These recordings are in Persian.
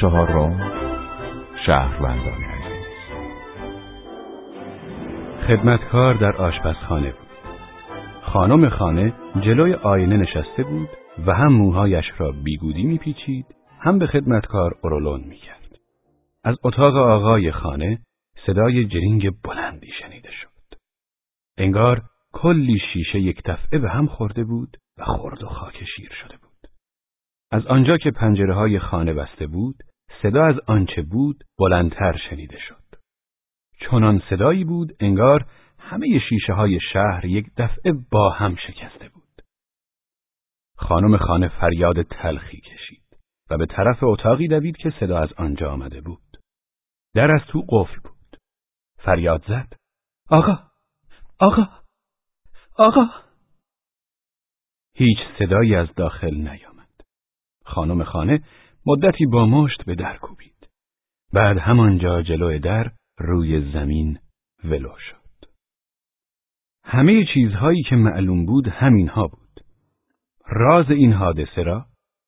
چهارم شهروندان عزیز. خدمتکار در آشپزخانه بود. خانم خانه جلوی آینه نشسته بود و هم موهایش را بیگودی میپیچید هم به خدمتکار اورولون می‌کرد. از اتاق آقای خانه صدای جرینگ بلندی شنیده شد. انگار کلی شیشه یک دفعه به هم خورده بود و خرد و خاک شیر شده بود. از آنجا که پنجره های خانه بسته بود صدا از آنچه بود بلندتر شنیده شد. چنان صدایی بود انگار همه شیشه های شهر یک دفعه با هم شکسته بود. خانم خانه فریاد تلخی کشید و به طرف اتاقی دوید که صدا از آنجا آمده بود. در از تو قفل بود. فریاد زد. آقا! آقا! آقا! هیچ صدایی از داخل نیامد. خانم خانه مدتی با مشت به در کوبید. بعد همانجا جلوی در روی زمین ولو شد. همه چیزهایی که معلوم بود همینها بود. راز این حادثه را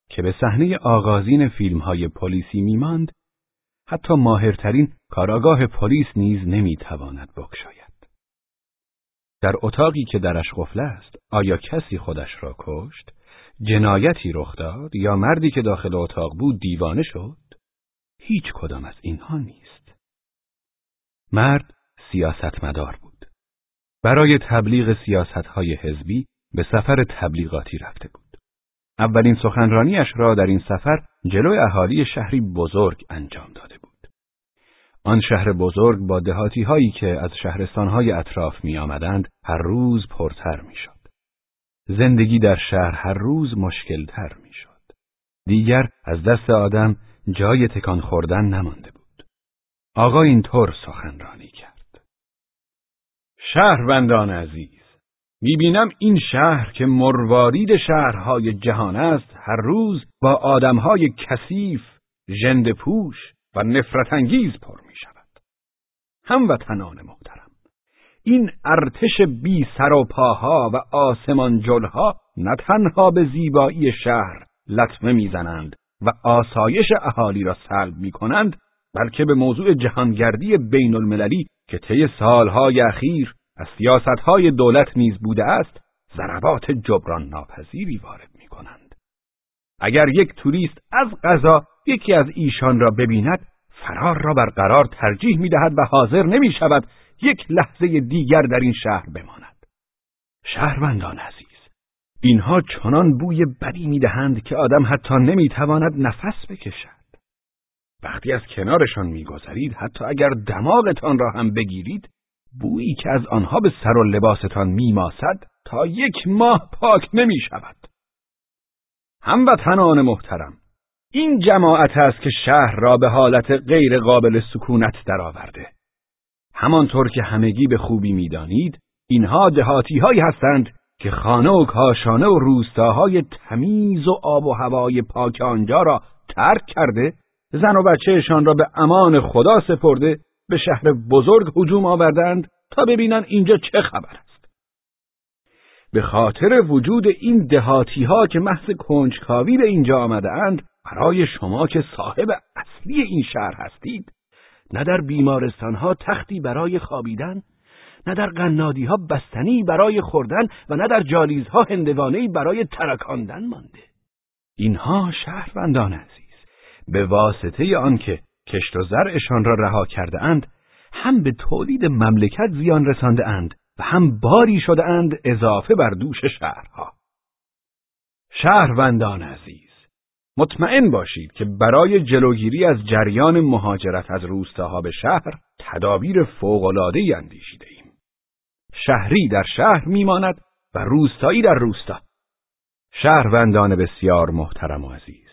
که به صحنه آغازین فیلمهای پلیسی میماند حتی ماهرترین کاراگاه پلیس نیز نمی‌تواند بکشاید. در اتاقی که درش قفل است آیا کسی خودش را کشت؟ جنایتی رخ داد یا مردی که داخل اتاق بود دیوانه شد؟ هیچ کدام از اینها نیست. مرد سیاستمدار بود. برای تبلیغ سیاستهای حزبی به سفر تبلیغاتی رفته بود. اولین سخنرانیش را در این سفر جلوی اهالی شهری بزرگ انجام داده بود. آن شهر بزرگ با دهاتی هایی که از شهرستانهای اطراف می آمدند هر روز پرتر می شد. زندگی در شهر هر روز مشکلتر می شد. دیگر از دست آدم جای تکان خوردن نمانده بود. آقا اینطور سخنرانی کرد. شهروندان عزیز، می‌بینم این شهر که مروارید شهرهای جهان است هر روز با آدمهای کثیف، ژنده پوش و نفرت انگیز پر می شود. هموطنان محترم این ارتش بی سر و پاها و آسمان جلها نه تنها به زیبایی شهر لطمه می‌زنند و آسایش اهالی را سلب می کنند بلکه به موضوع جهانگردی بین المللی که طی سالهای اخیر از سیاستهای دولت نیز بوده است ضربات جبران ناپذیری وارد می کنند. اگر یک توریست از غذا یکی از ایشان را ببیند فرار را برقرار ترجیح می دهد و حاضر نمی شود یک لحظه دیگر در این شهر بماند. شهروندان عزیز، اینها چنان بوی بدی می دهند که آدم حتی نمی تواند نفس بکشد. وقتی از کنارشان میگذرید حتی اگر دماغتان را هم بگیرید بویی که از آنها به سر و لباستان میماسد تا یک ماه پاک نمی شود. هموطنان محترم این جماعت است که شهر را به حالت غیر قابل سکونت درآورده. همانطور که همگی به خوبی می‌دانید، اینها دهاتی هایی هستند که خانه و کاشانه و روستاهای تمیز و آب و هوای پاک آنجا را ترک کرده، زن و بچهشان را به امان خدا سپرده، به شهر بزرگ هجوم آوردند تا ببینن اینجا چه خبر است. به خاطر وجود این دهاتی ها که محض کنجکاوی به اینجا آمده اند، برای شما که صاحب اصلی این شهر هستید. نه در بیمارستان ها تختی برای خوابیدن نه در قنادی ها بستنی برای خوردن و نه در جالیزها هندوانهی برای ترکاندن مانده. اینها شهروندان عزیز. به واسطه آنکه کشت و زرعشان را رها کرده اند هم به تولید مملکت زیان رسانده اند و هم باری شده اند اضافه بر دوش شهرها. شهروندان عزیز مطمئن باشید که برای جلوگیری از جریان مهاجرت از روستاها به شهر تدابیر فوق‌العاده‌ای اندیشیده ایم. شهری در شهر میماند و روستایی در روستا. شهروندان بسیار محترم و عزیز.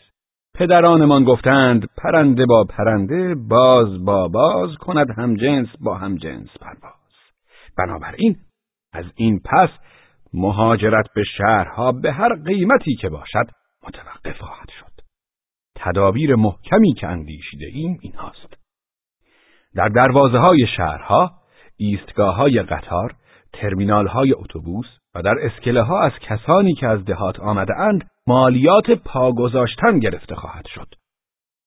پدرانمان گفتند پرنده با پرنده باز با باز کند هم جنس با هم جنس پرواز. بنابراین از این پس مهاجرت به شهرها به هر قیمتی که باشد متوقف خواهد شد. تدابیر محکمی که اندیشیده ایم این هاست. در دروازه های شهرها، ایستگاه های قطار، ترمینال های اتوبوس و در اسکله ها از کسانی که از دهات آمده اند مالیات پا گذاشتن گرفته خواهد شد.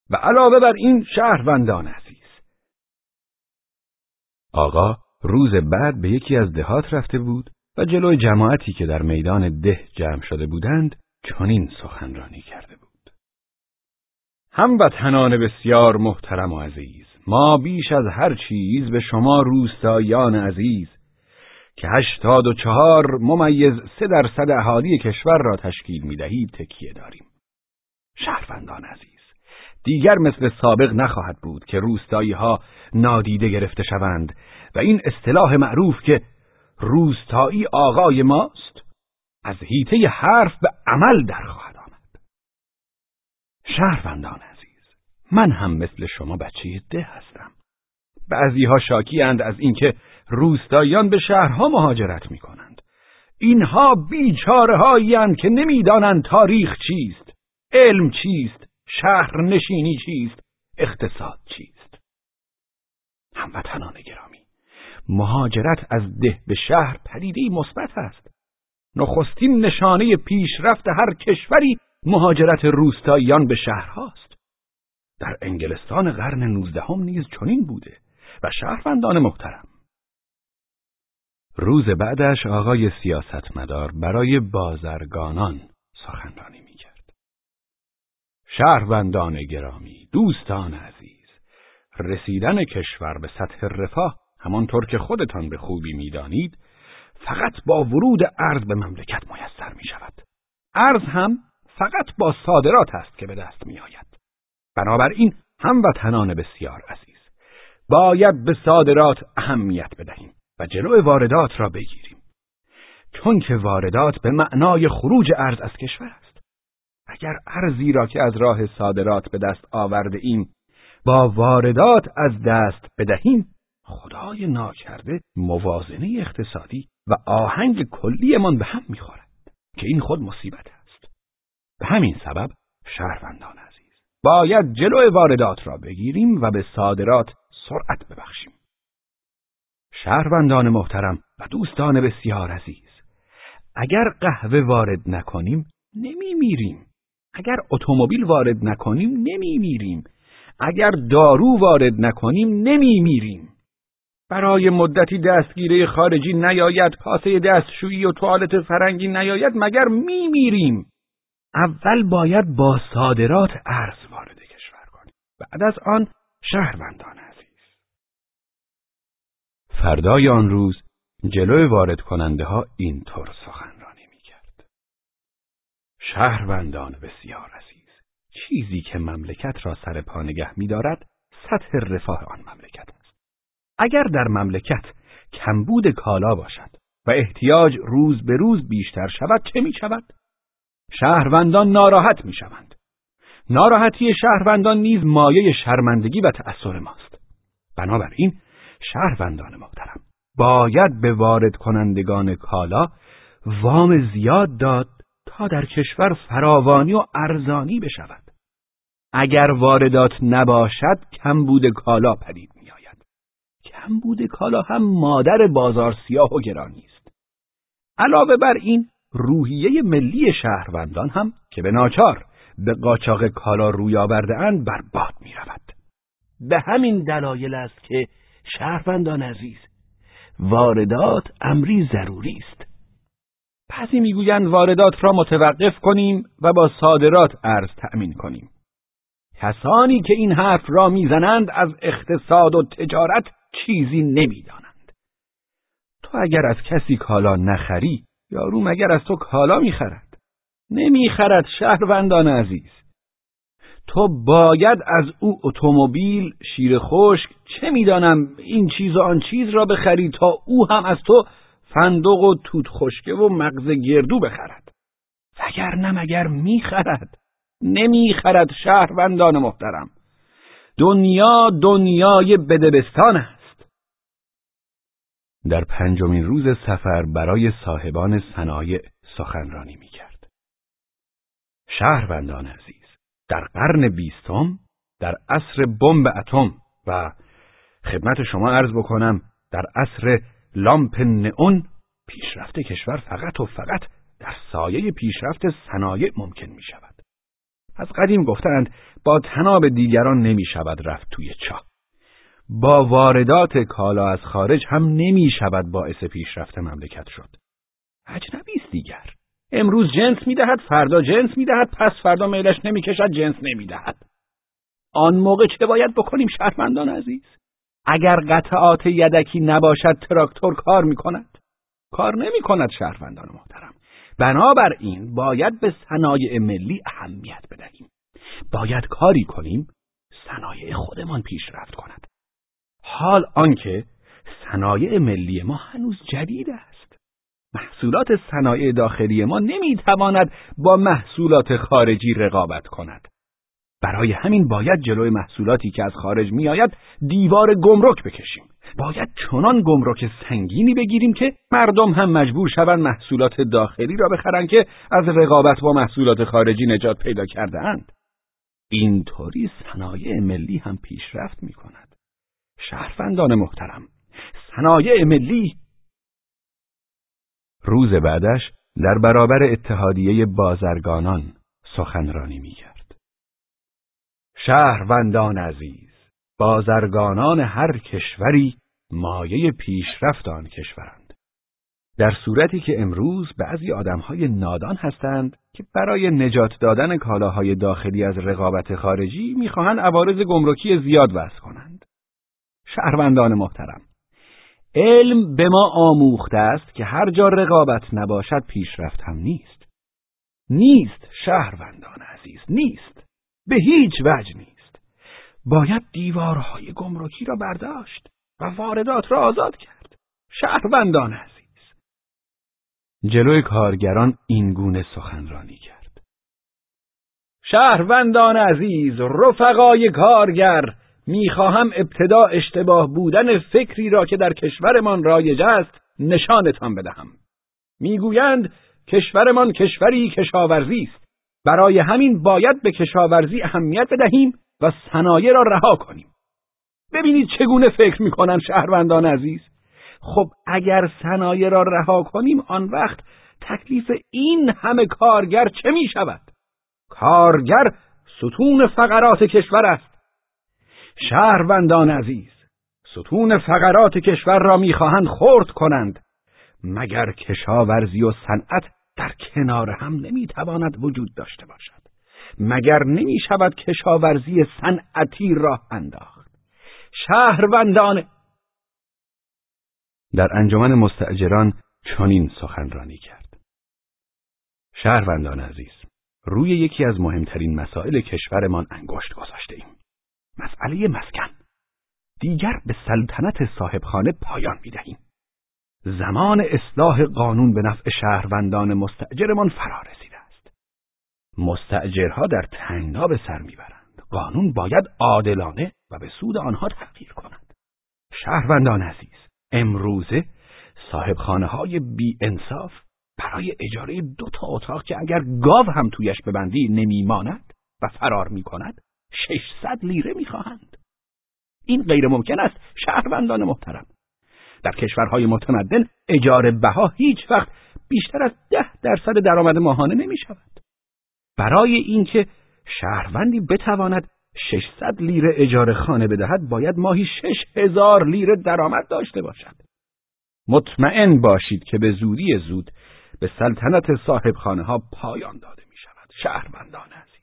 و علاوه بر این شهروندان عزیز آقا روز بعد به یکی از دهات رفته بود و جلوی جماعتی که در میدان ده جمع شده بودند چنین سخنرانی کرده بود هموطنان بسیار محترم و عزیز ما بیش از هر چیز به شما روستایان عزیز که هشتاد و چهار ممیز سه درصد اهالی کشور را تشکیل می دهید تکیه داریم. شهروندان عزیز، دیگر مثل سابق نخواهد بود که روستایی ها نادیده گرفته شوند و این اصطلاح معروف که روستایی آقای ماست از هیته حرف به عمل در خواهد آمد. شهروندان عزیز، من هم مثل شما بچه ده هستم. بعضیها شاکی اند از اینکه روستاییان به شهرها مهاجرت می کنند. اینها بیچاره هایی که نمی‌دانند تاریخ چیست، علم چیست، شهر نشینی چیست، اقتصاد چیست. هموطنان گرامی، مهاجرت از ده به شهر پدیدی مثبت است. نخستین نشانه پیشرفت هر کشوری مهاجرت روستاییان به شهرهاست. در انگلستان قرن نوزدهم نیز چنین بوده و شهروندان محترم روز بعدش آقای سیاستمدار برای بازرگانان سخنرانی می‌کرد. شهروندان گرامی، دوستان عزیز، رسیدن کشور به سطح رفاه همانطور که خودتان به خوبی می‌دانید فقط با ورود ارز به مملکت میسر می شود. ارز هم فقط با صادرات است که به دست می آید. بنابراین هموطنان بسیار عزیز باید به صادرات اهمیت بدهیم. و جلو واردات را بگیریم چون که واردات به معنای خروج ارز از کشور است اگر ارزی را که از راه صادرات به دست آورده ایم با واردات از دست بدهیم خدای ناکرده موازنه اقتصادی و آهنگ کلیمان به هم می‌خورد که این خود مصیبت به همین سبب شهروندان عزیز باید جلو واردات را بگیریم و به صادرات سرعت ببخشیم. شهروندان محترم و دوستان بسیار عزیز اگر قهوه وارد نکنیم نمی میریم اگر اتومبیل وارد نکنیم نمی میریم اگر دارو وارد نکنیم نمی میریم برای مدتی دستگیره خارجی نیاید کاسه دستشویی و توالت فرنگی نیاید مگر می میریم اول باید با صادرات ارز وارد کشور کنیم بعد از آن شهروندان فردای آن روز جلوی وارد کننده ها اینطور سخنرانی می کرد. شهروندان بسیار عزیز چیزی که مملکت را سر پا نگه می دارد سطح رفاه آن مملکت است. اگر در مملکت کمبود کالا باشد و احتیاج روز به روز بیشتر شود چه می شود؟ شهروندان ناراحت می شوند. ناراحتی شهروندان نیز مایه شرمندگی و تأثیر ماست. بنابراین شهروندان محترم باید به وارد کنندگان کالا وام زیاد داد تا در کشور فراوانی و ارزانی بشود اگر واردات نباشد کمبود کالا پدید میآید کمبود کالا هم مادر بازار سیاه و گرانی است علاوه بر این روحیه ملی شهروندان هم که به ناچار به قاچاق کالا روی آورده اند برباد می رود. به همین دلایل است که شهروندان عزیز واردات امری ضروری است. پسی می‌گویند واردات را متوقف کنیم و با صادرات ارز تأمین کنیم. کسانی که این حرف را می‌زنند از اقتصاد و تجارت چیزی نمی‌دانند. تو اگر از کسی کالا نخری یارو مگر از تو کالا می‌خرد؟ نمی‌خرد شهروندان عزیز. تو باید از او اتومبیل شیر خشک چه می‌دانم این چیز و آن چیز را بخری تا او هم از تو فندق و توت خشکه و مغز گردو بخرد. وگر نه مگر می‌خرد؟ نمی‌خرد شهروندان محترم. دنیا دنیای بدبستان است در پنجمین روز سفر برای صاحبان صنایع سخنرانی می‌کرد شهروندان عزیز در قرن بیستم در عصر بمب اتم و خدمت شما عرض بکنم در عصر لامپ نئون پیشرفت کشور فقط و فقط در سایه پیشرفت صنایع ممکن می شود. از قدیم گفتند با تناب دیگران نمی شود رفت توی چاه. با واردات کالا از خارج هم نمی شود باعث پیشرفت مملکت شد. اجنبی است دیگر. امروز جنس می‌دهد فردا جنس می‌دهد پس فردا میلش نمی‌کشد جنس نمی‌دهد آن موقع چه باید بکنیم شهروندان عزیز؟ اگر قطعات یدکی نباشد تراکتور کار می‌کند کار نمی کند شهروندان محترم. بنابراین باید به صنایع ملی اهمیت بدهیم. باید کاری کنیم صنایع خودمان پیشرفت کند حال آنکه صنایع ملی ما هنوز جدید است محصولات صنایع داخلی ما نمی‌تواند با محصولات خارجی رقابت کند برای همین باید جلوی محصولاتی که از خارج میآید دیوار گمرک بکشیم باید چنان گمرک سنگینی بگیریم که مردم هم مجبور شوند محصولات داخلی را بخرند که از رقابت با محصولات خارجی نجات پیدا کرده اند. اینطوری صنایع ملی هم پیشرفت می کند. شهروندان محترم، صنایع ملی روز بعدش در برابر اتحادیه بازرگانان سخنرانی می کرد. شهروندان عزیز، بازرگانان هر کشوری مایه پیشرفت آن کشورند. در صورتی که امروز بعضی آدمهای نادان هستند که برای نجات دادن کالاهای داخلی از رقابت خارجی می‌خواهند عوارض گمرکی زیاد وضع کنند. شهروندان محترم، علم به ما آموخته است که هر جا رقابت نباشد پیشرفت هم نیست. نیست شهروندان عزیز، نیست. به هیچ وجه نیست. باید دیوارهای گمرکی را برداشت. و واردات را آزاد کرد. شهروندان عزیز. جلوی کارگران این گونه سخنرانی کرد. شهروندان عزیز، رفقای کارگر، می‌خواهم ابتدا اشتباه بودن فکری را که در کشورمان رایج است نشانتان بدهم. می‌گویند کشورمان کشوری کشاورزی است. برای همین باید به کشاورزی اهمیت بدهیم و صنایع را رها کنیم. ببینید چگونه فکر می‌کنن شهروندان عزیز خب اگر صنایع را رها کنیم آن وقت تکلیف این همه کارگر چه می شود؟ کارگر ستون فقرات کشور است شهروندان عزیز ستون فقرات کشور را می‌خواهند خرد کنند مگر کشاورزی و صنعت در کنار هم نمی‌تواند وجود داشته باشد مگر نمی شود کشاورزی صنعتی راه انداخت؟ شهروندان در انجمن مستعجران چنین سخنرانی کرد. شهروندان عزیز روی یکی از مهمترین مسائل کشورمان انگشت گذاشته ایم مسئله مسکن. دیگر به سلطنت صاحبخانه پایان می‌دهیم. زمان اصلاح قانون به نفع شهروندان مستعجرمان فرا رسیده است. مستعجرها در تنگنا به سر می‌برند. قانون باید عادلانه و به سود آنها تغییر کند. شهروندان عزیز، امروزه صاحبخانه های بی انصاف برای اجاره دو تا اتاق که اگر گاو هم تویش ببندی نمیماند و فرار می کند 600 لیره می‌خواهند. این غیر ممکن است شهروندان محترم. در کشورهای متمدن اجاره بها هیچ وقت بیشتر از ده درصد درآمد ماهانه نمی شود. برای اینکه شهروندی بتواند 600 لیره اجاره خانه بدهد باید ماهی 6000 لیره درآمد داشته باشد. مطمئن باشید که به زودی زود به سلطنت صاحبخانه ها پایان داده می شود. شهروندان عزیز.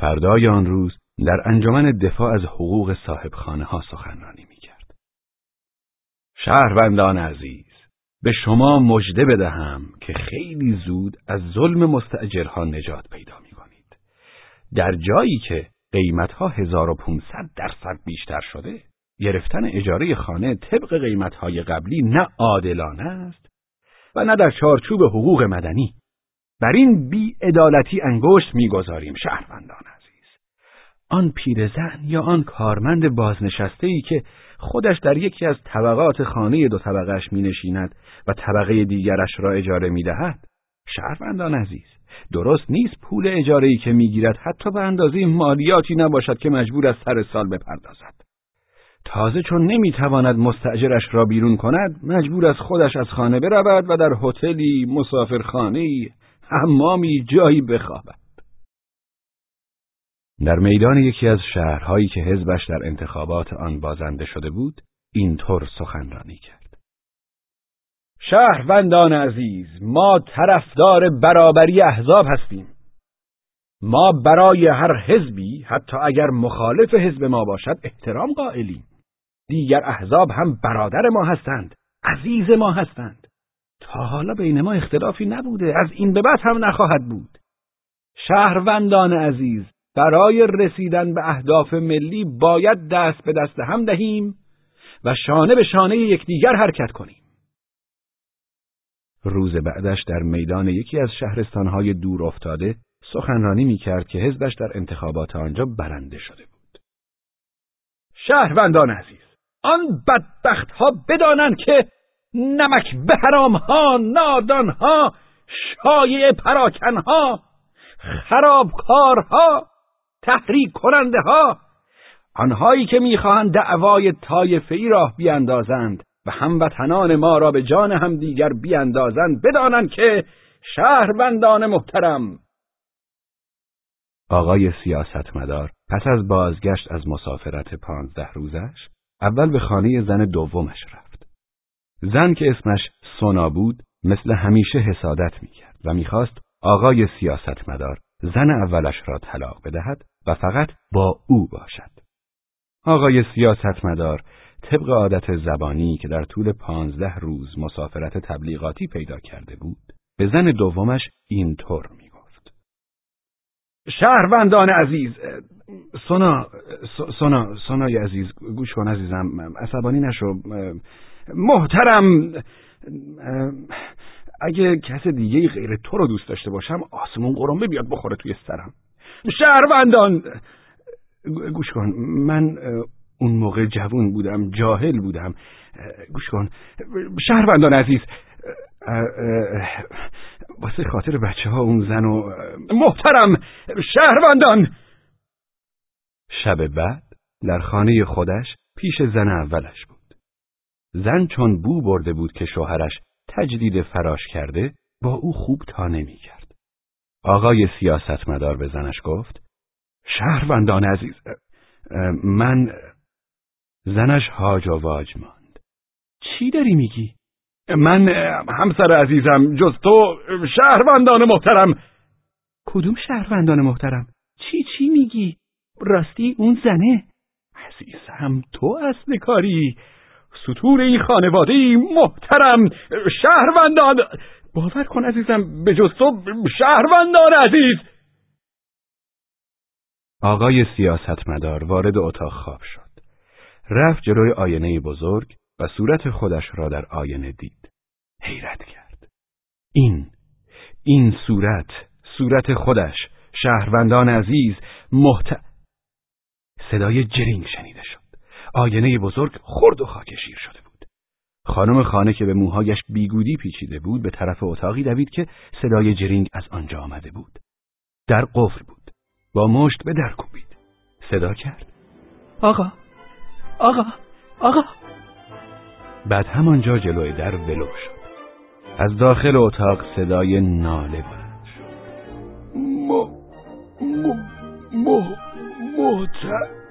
فردای آن روز در انجمن دفاع از حقوق صاحبخانه ها سخنرانی می کرد. شهروندان عزیز به شما مژده بدهم که خیلی زود از ظلم مستأجرها نجات پیدا می کنید. در جایی که قیمتها 1500 درصد بیشتر شده، گرفتن اجاره خانه طبق قیمتهای قبلی نه عادلانه است و نه در چارچوب حقوق مدنی. بر این بیعدالتی انگشت می‌گذاریم شهروندان عزیز. آن پیرزن یا آن کارمند بازنشسته ای که خودش در یکی از طبقات خانه دو طبقهش می نشیند و طبقه دیگرش را اجاره می دهد. شهروندان عزیز درست نیست پول اجاره ای که می‌گیرد حتی به اندازه مالیاتی نباشد که مجبور از سر سال بپردازد. تازه چون نمی‌تواند مستأجرش را بیرون کند مجبور از خودش از خانه برود و در هتلی مسافرخانه حمامی جایی بخوابد. در میدان یکی از شهرهایی که حزبش در انتخابات آن بازنده شده بود اینطور سخنرانی کرد شهروندان عزیز ما طرفدار برابری احزاب هستیم. ما برای هر حزبی حتی اگر مخالف حزب ما باشد احترام قائلیم. دیگر احزاب هم برادر ما هستند عزیز ما هستند. حالا بین ما اختلافی نبوده. از این به بعد هم نخواهد بود. شهروندان عزیز برای رسیدن به اهداف ملی باید دست به دست هم دهیم و شانه به شانه یکدیگر حرکت کنیم. روز بعدش در میدان یکی از شهرستانهای دور افتاده سخنرانی می کرد که حزبش در انتخابات آنجا برنده شده بود. شهروندان عزیز، آن بدبخت ها بدانند که نمک به حرام ها، نادان ها، شایع پراکن ها، خرابکارها، تحریک کننده ها، آنهایی که می‌خواهند دعوای طایفه ای راه بیاندازند و هموطنان ما را به جان هم دیگر بیاندازند بدانند که شهروندان محترم آقای سیاستمدار پس از بازگشت از مسافرت پانزده روزش اول به خانه زن دومش رفت. زن که اسمش سونا بود مثل همیشه حسادت می‌کرد و می‌خواست آقای سیاستمدار زن اولش را طلاق بدهد و فقط با او باشد. آقای سیاستمدار طبق عادت زبانی که در طول پانزده روز مسافرت تبلیغاتی پیدا کرده بود به زن دومش اینطور می شهروندان عزیز سونا سونا سونای عزیز گوش کن عزیزم عصبانی نشو محترم اگه کس دیگه غیر تو رو دوست داشته باشم آسمون قرنبه بیاد بخوره توی سرم. شهروندان گوش کن من اون موقع جوون بودم جاهل بودم. گوش کن شهروندان عزیز واسه خاطر بچه ها اون زن و محترم شهروندان. شب بعد در خانه خودش پیش زن اولش بود. زن چون بو برده بود که شوهرش تجدید فراش کرده با او خوب تا نمی کرد. آقای سیاستمدار به زنش گفت شهروندان عزیز من زنش هاج و واج ماند. چی داری میگی؟ من همسر عزیزم جز تو شهروندان محترم. کدوم شهروندان محترم؟ چی چی میگی؟ راستی اون زنه؟ عزیزم تو اصل کاری. ستون این خانواده محترم شهروندان باور کن عزیزم به جز تو شهروندان عزیز آقای سیاستمدار وارد اتاق خواب شد رفت جلوی آینه بزرگ و صورت خودش را در آینه دید. حیرت کرد. این، این صورت، صورت خودش، شهروندان عزیز، محت... صدای جرینگ شنیده شد. آینه بزرگ خرد و خاکشیر شده بود. خانم خانه که به موهایش بیگودی پیچیده بود به طرف اتاقی دوید که صدای جرینگ از آنجا آمده بود. در قفل بود. با مشت به در کوبید. صدا کرد. آقا آقا آقا بعد همانجا جلوی در ولو شد از داخل اتاق صدای ناله بلند شد م... م... م... محتر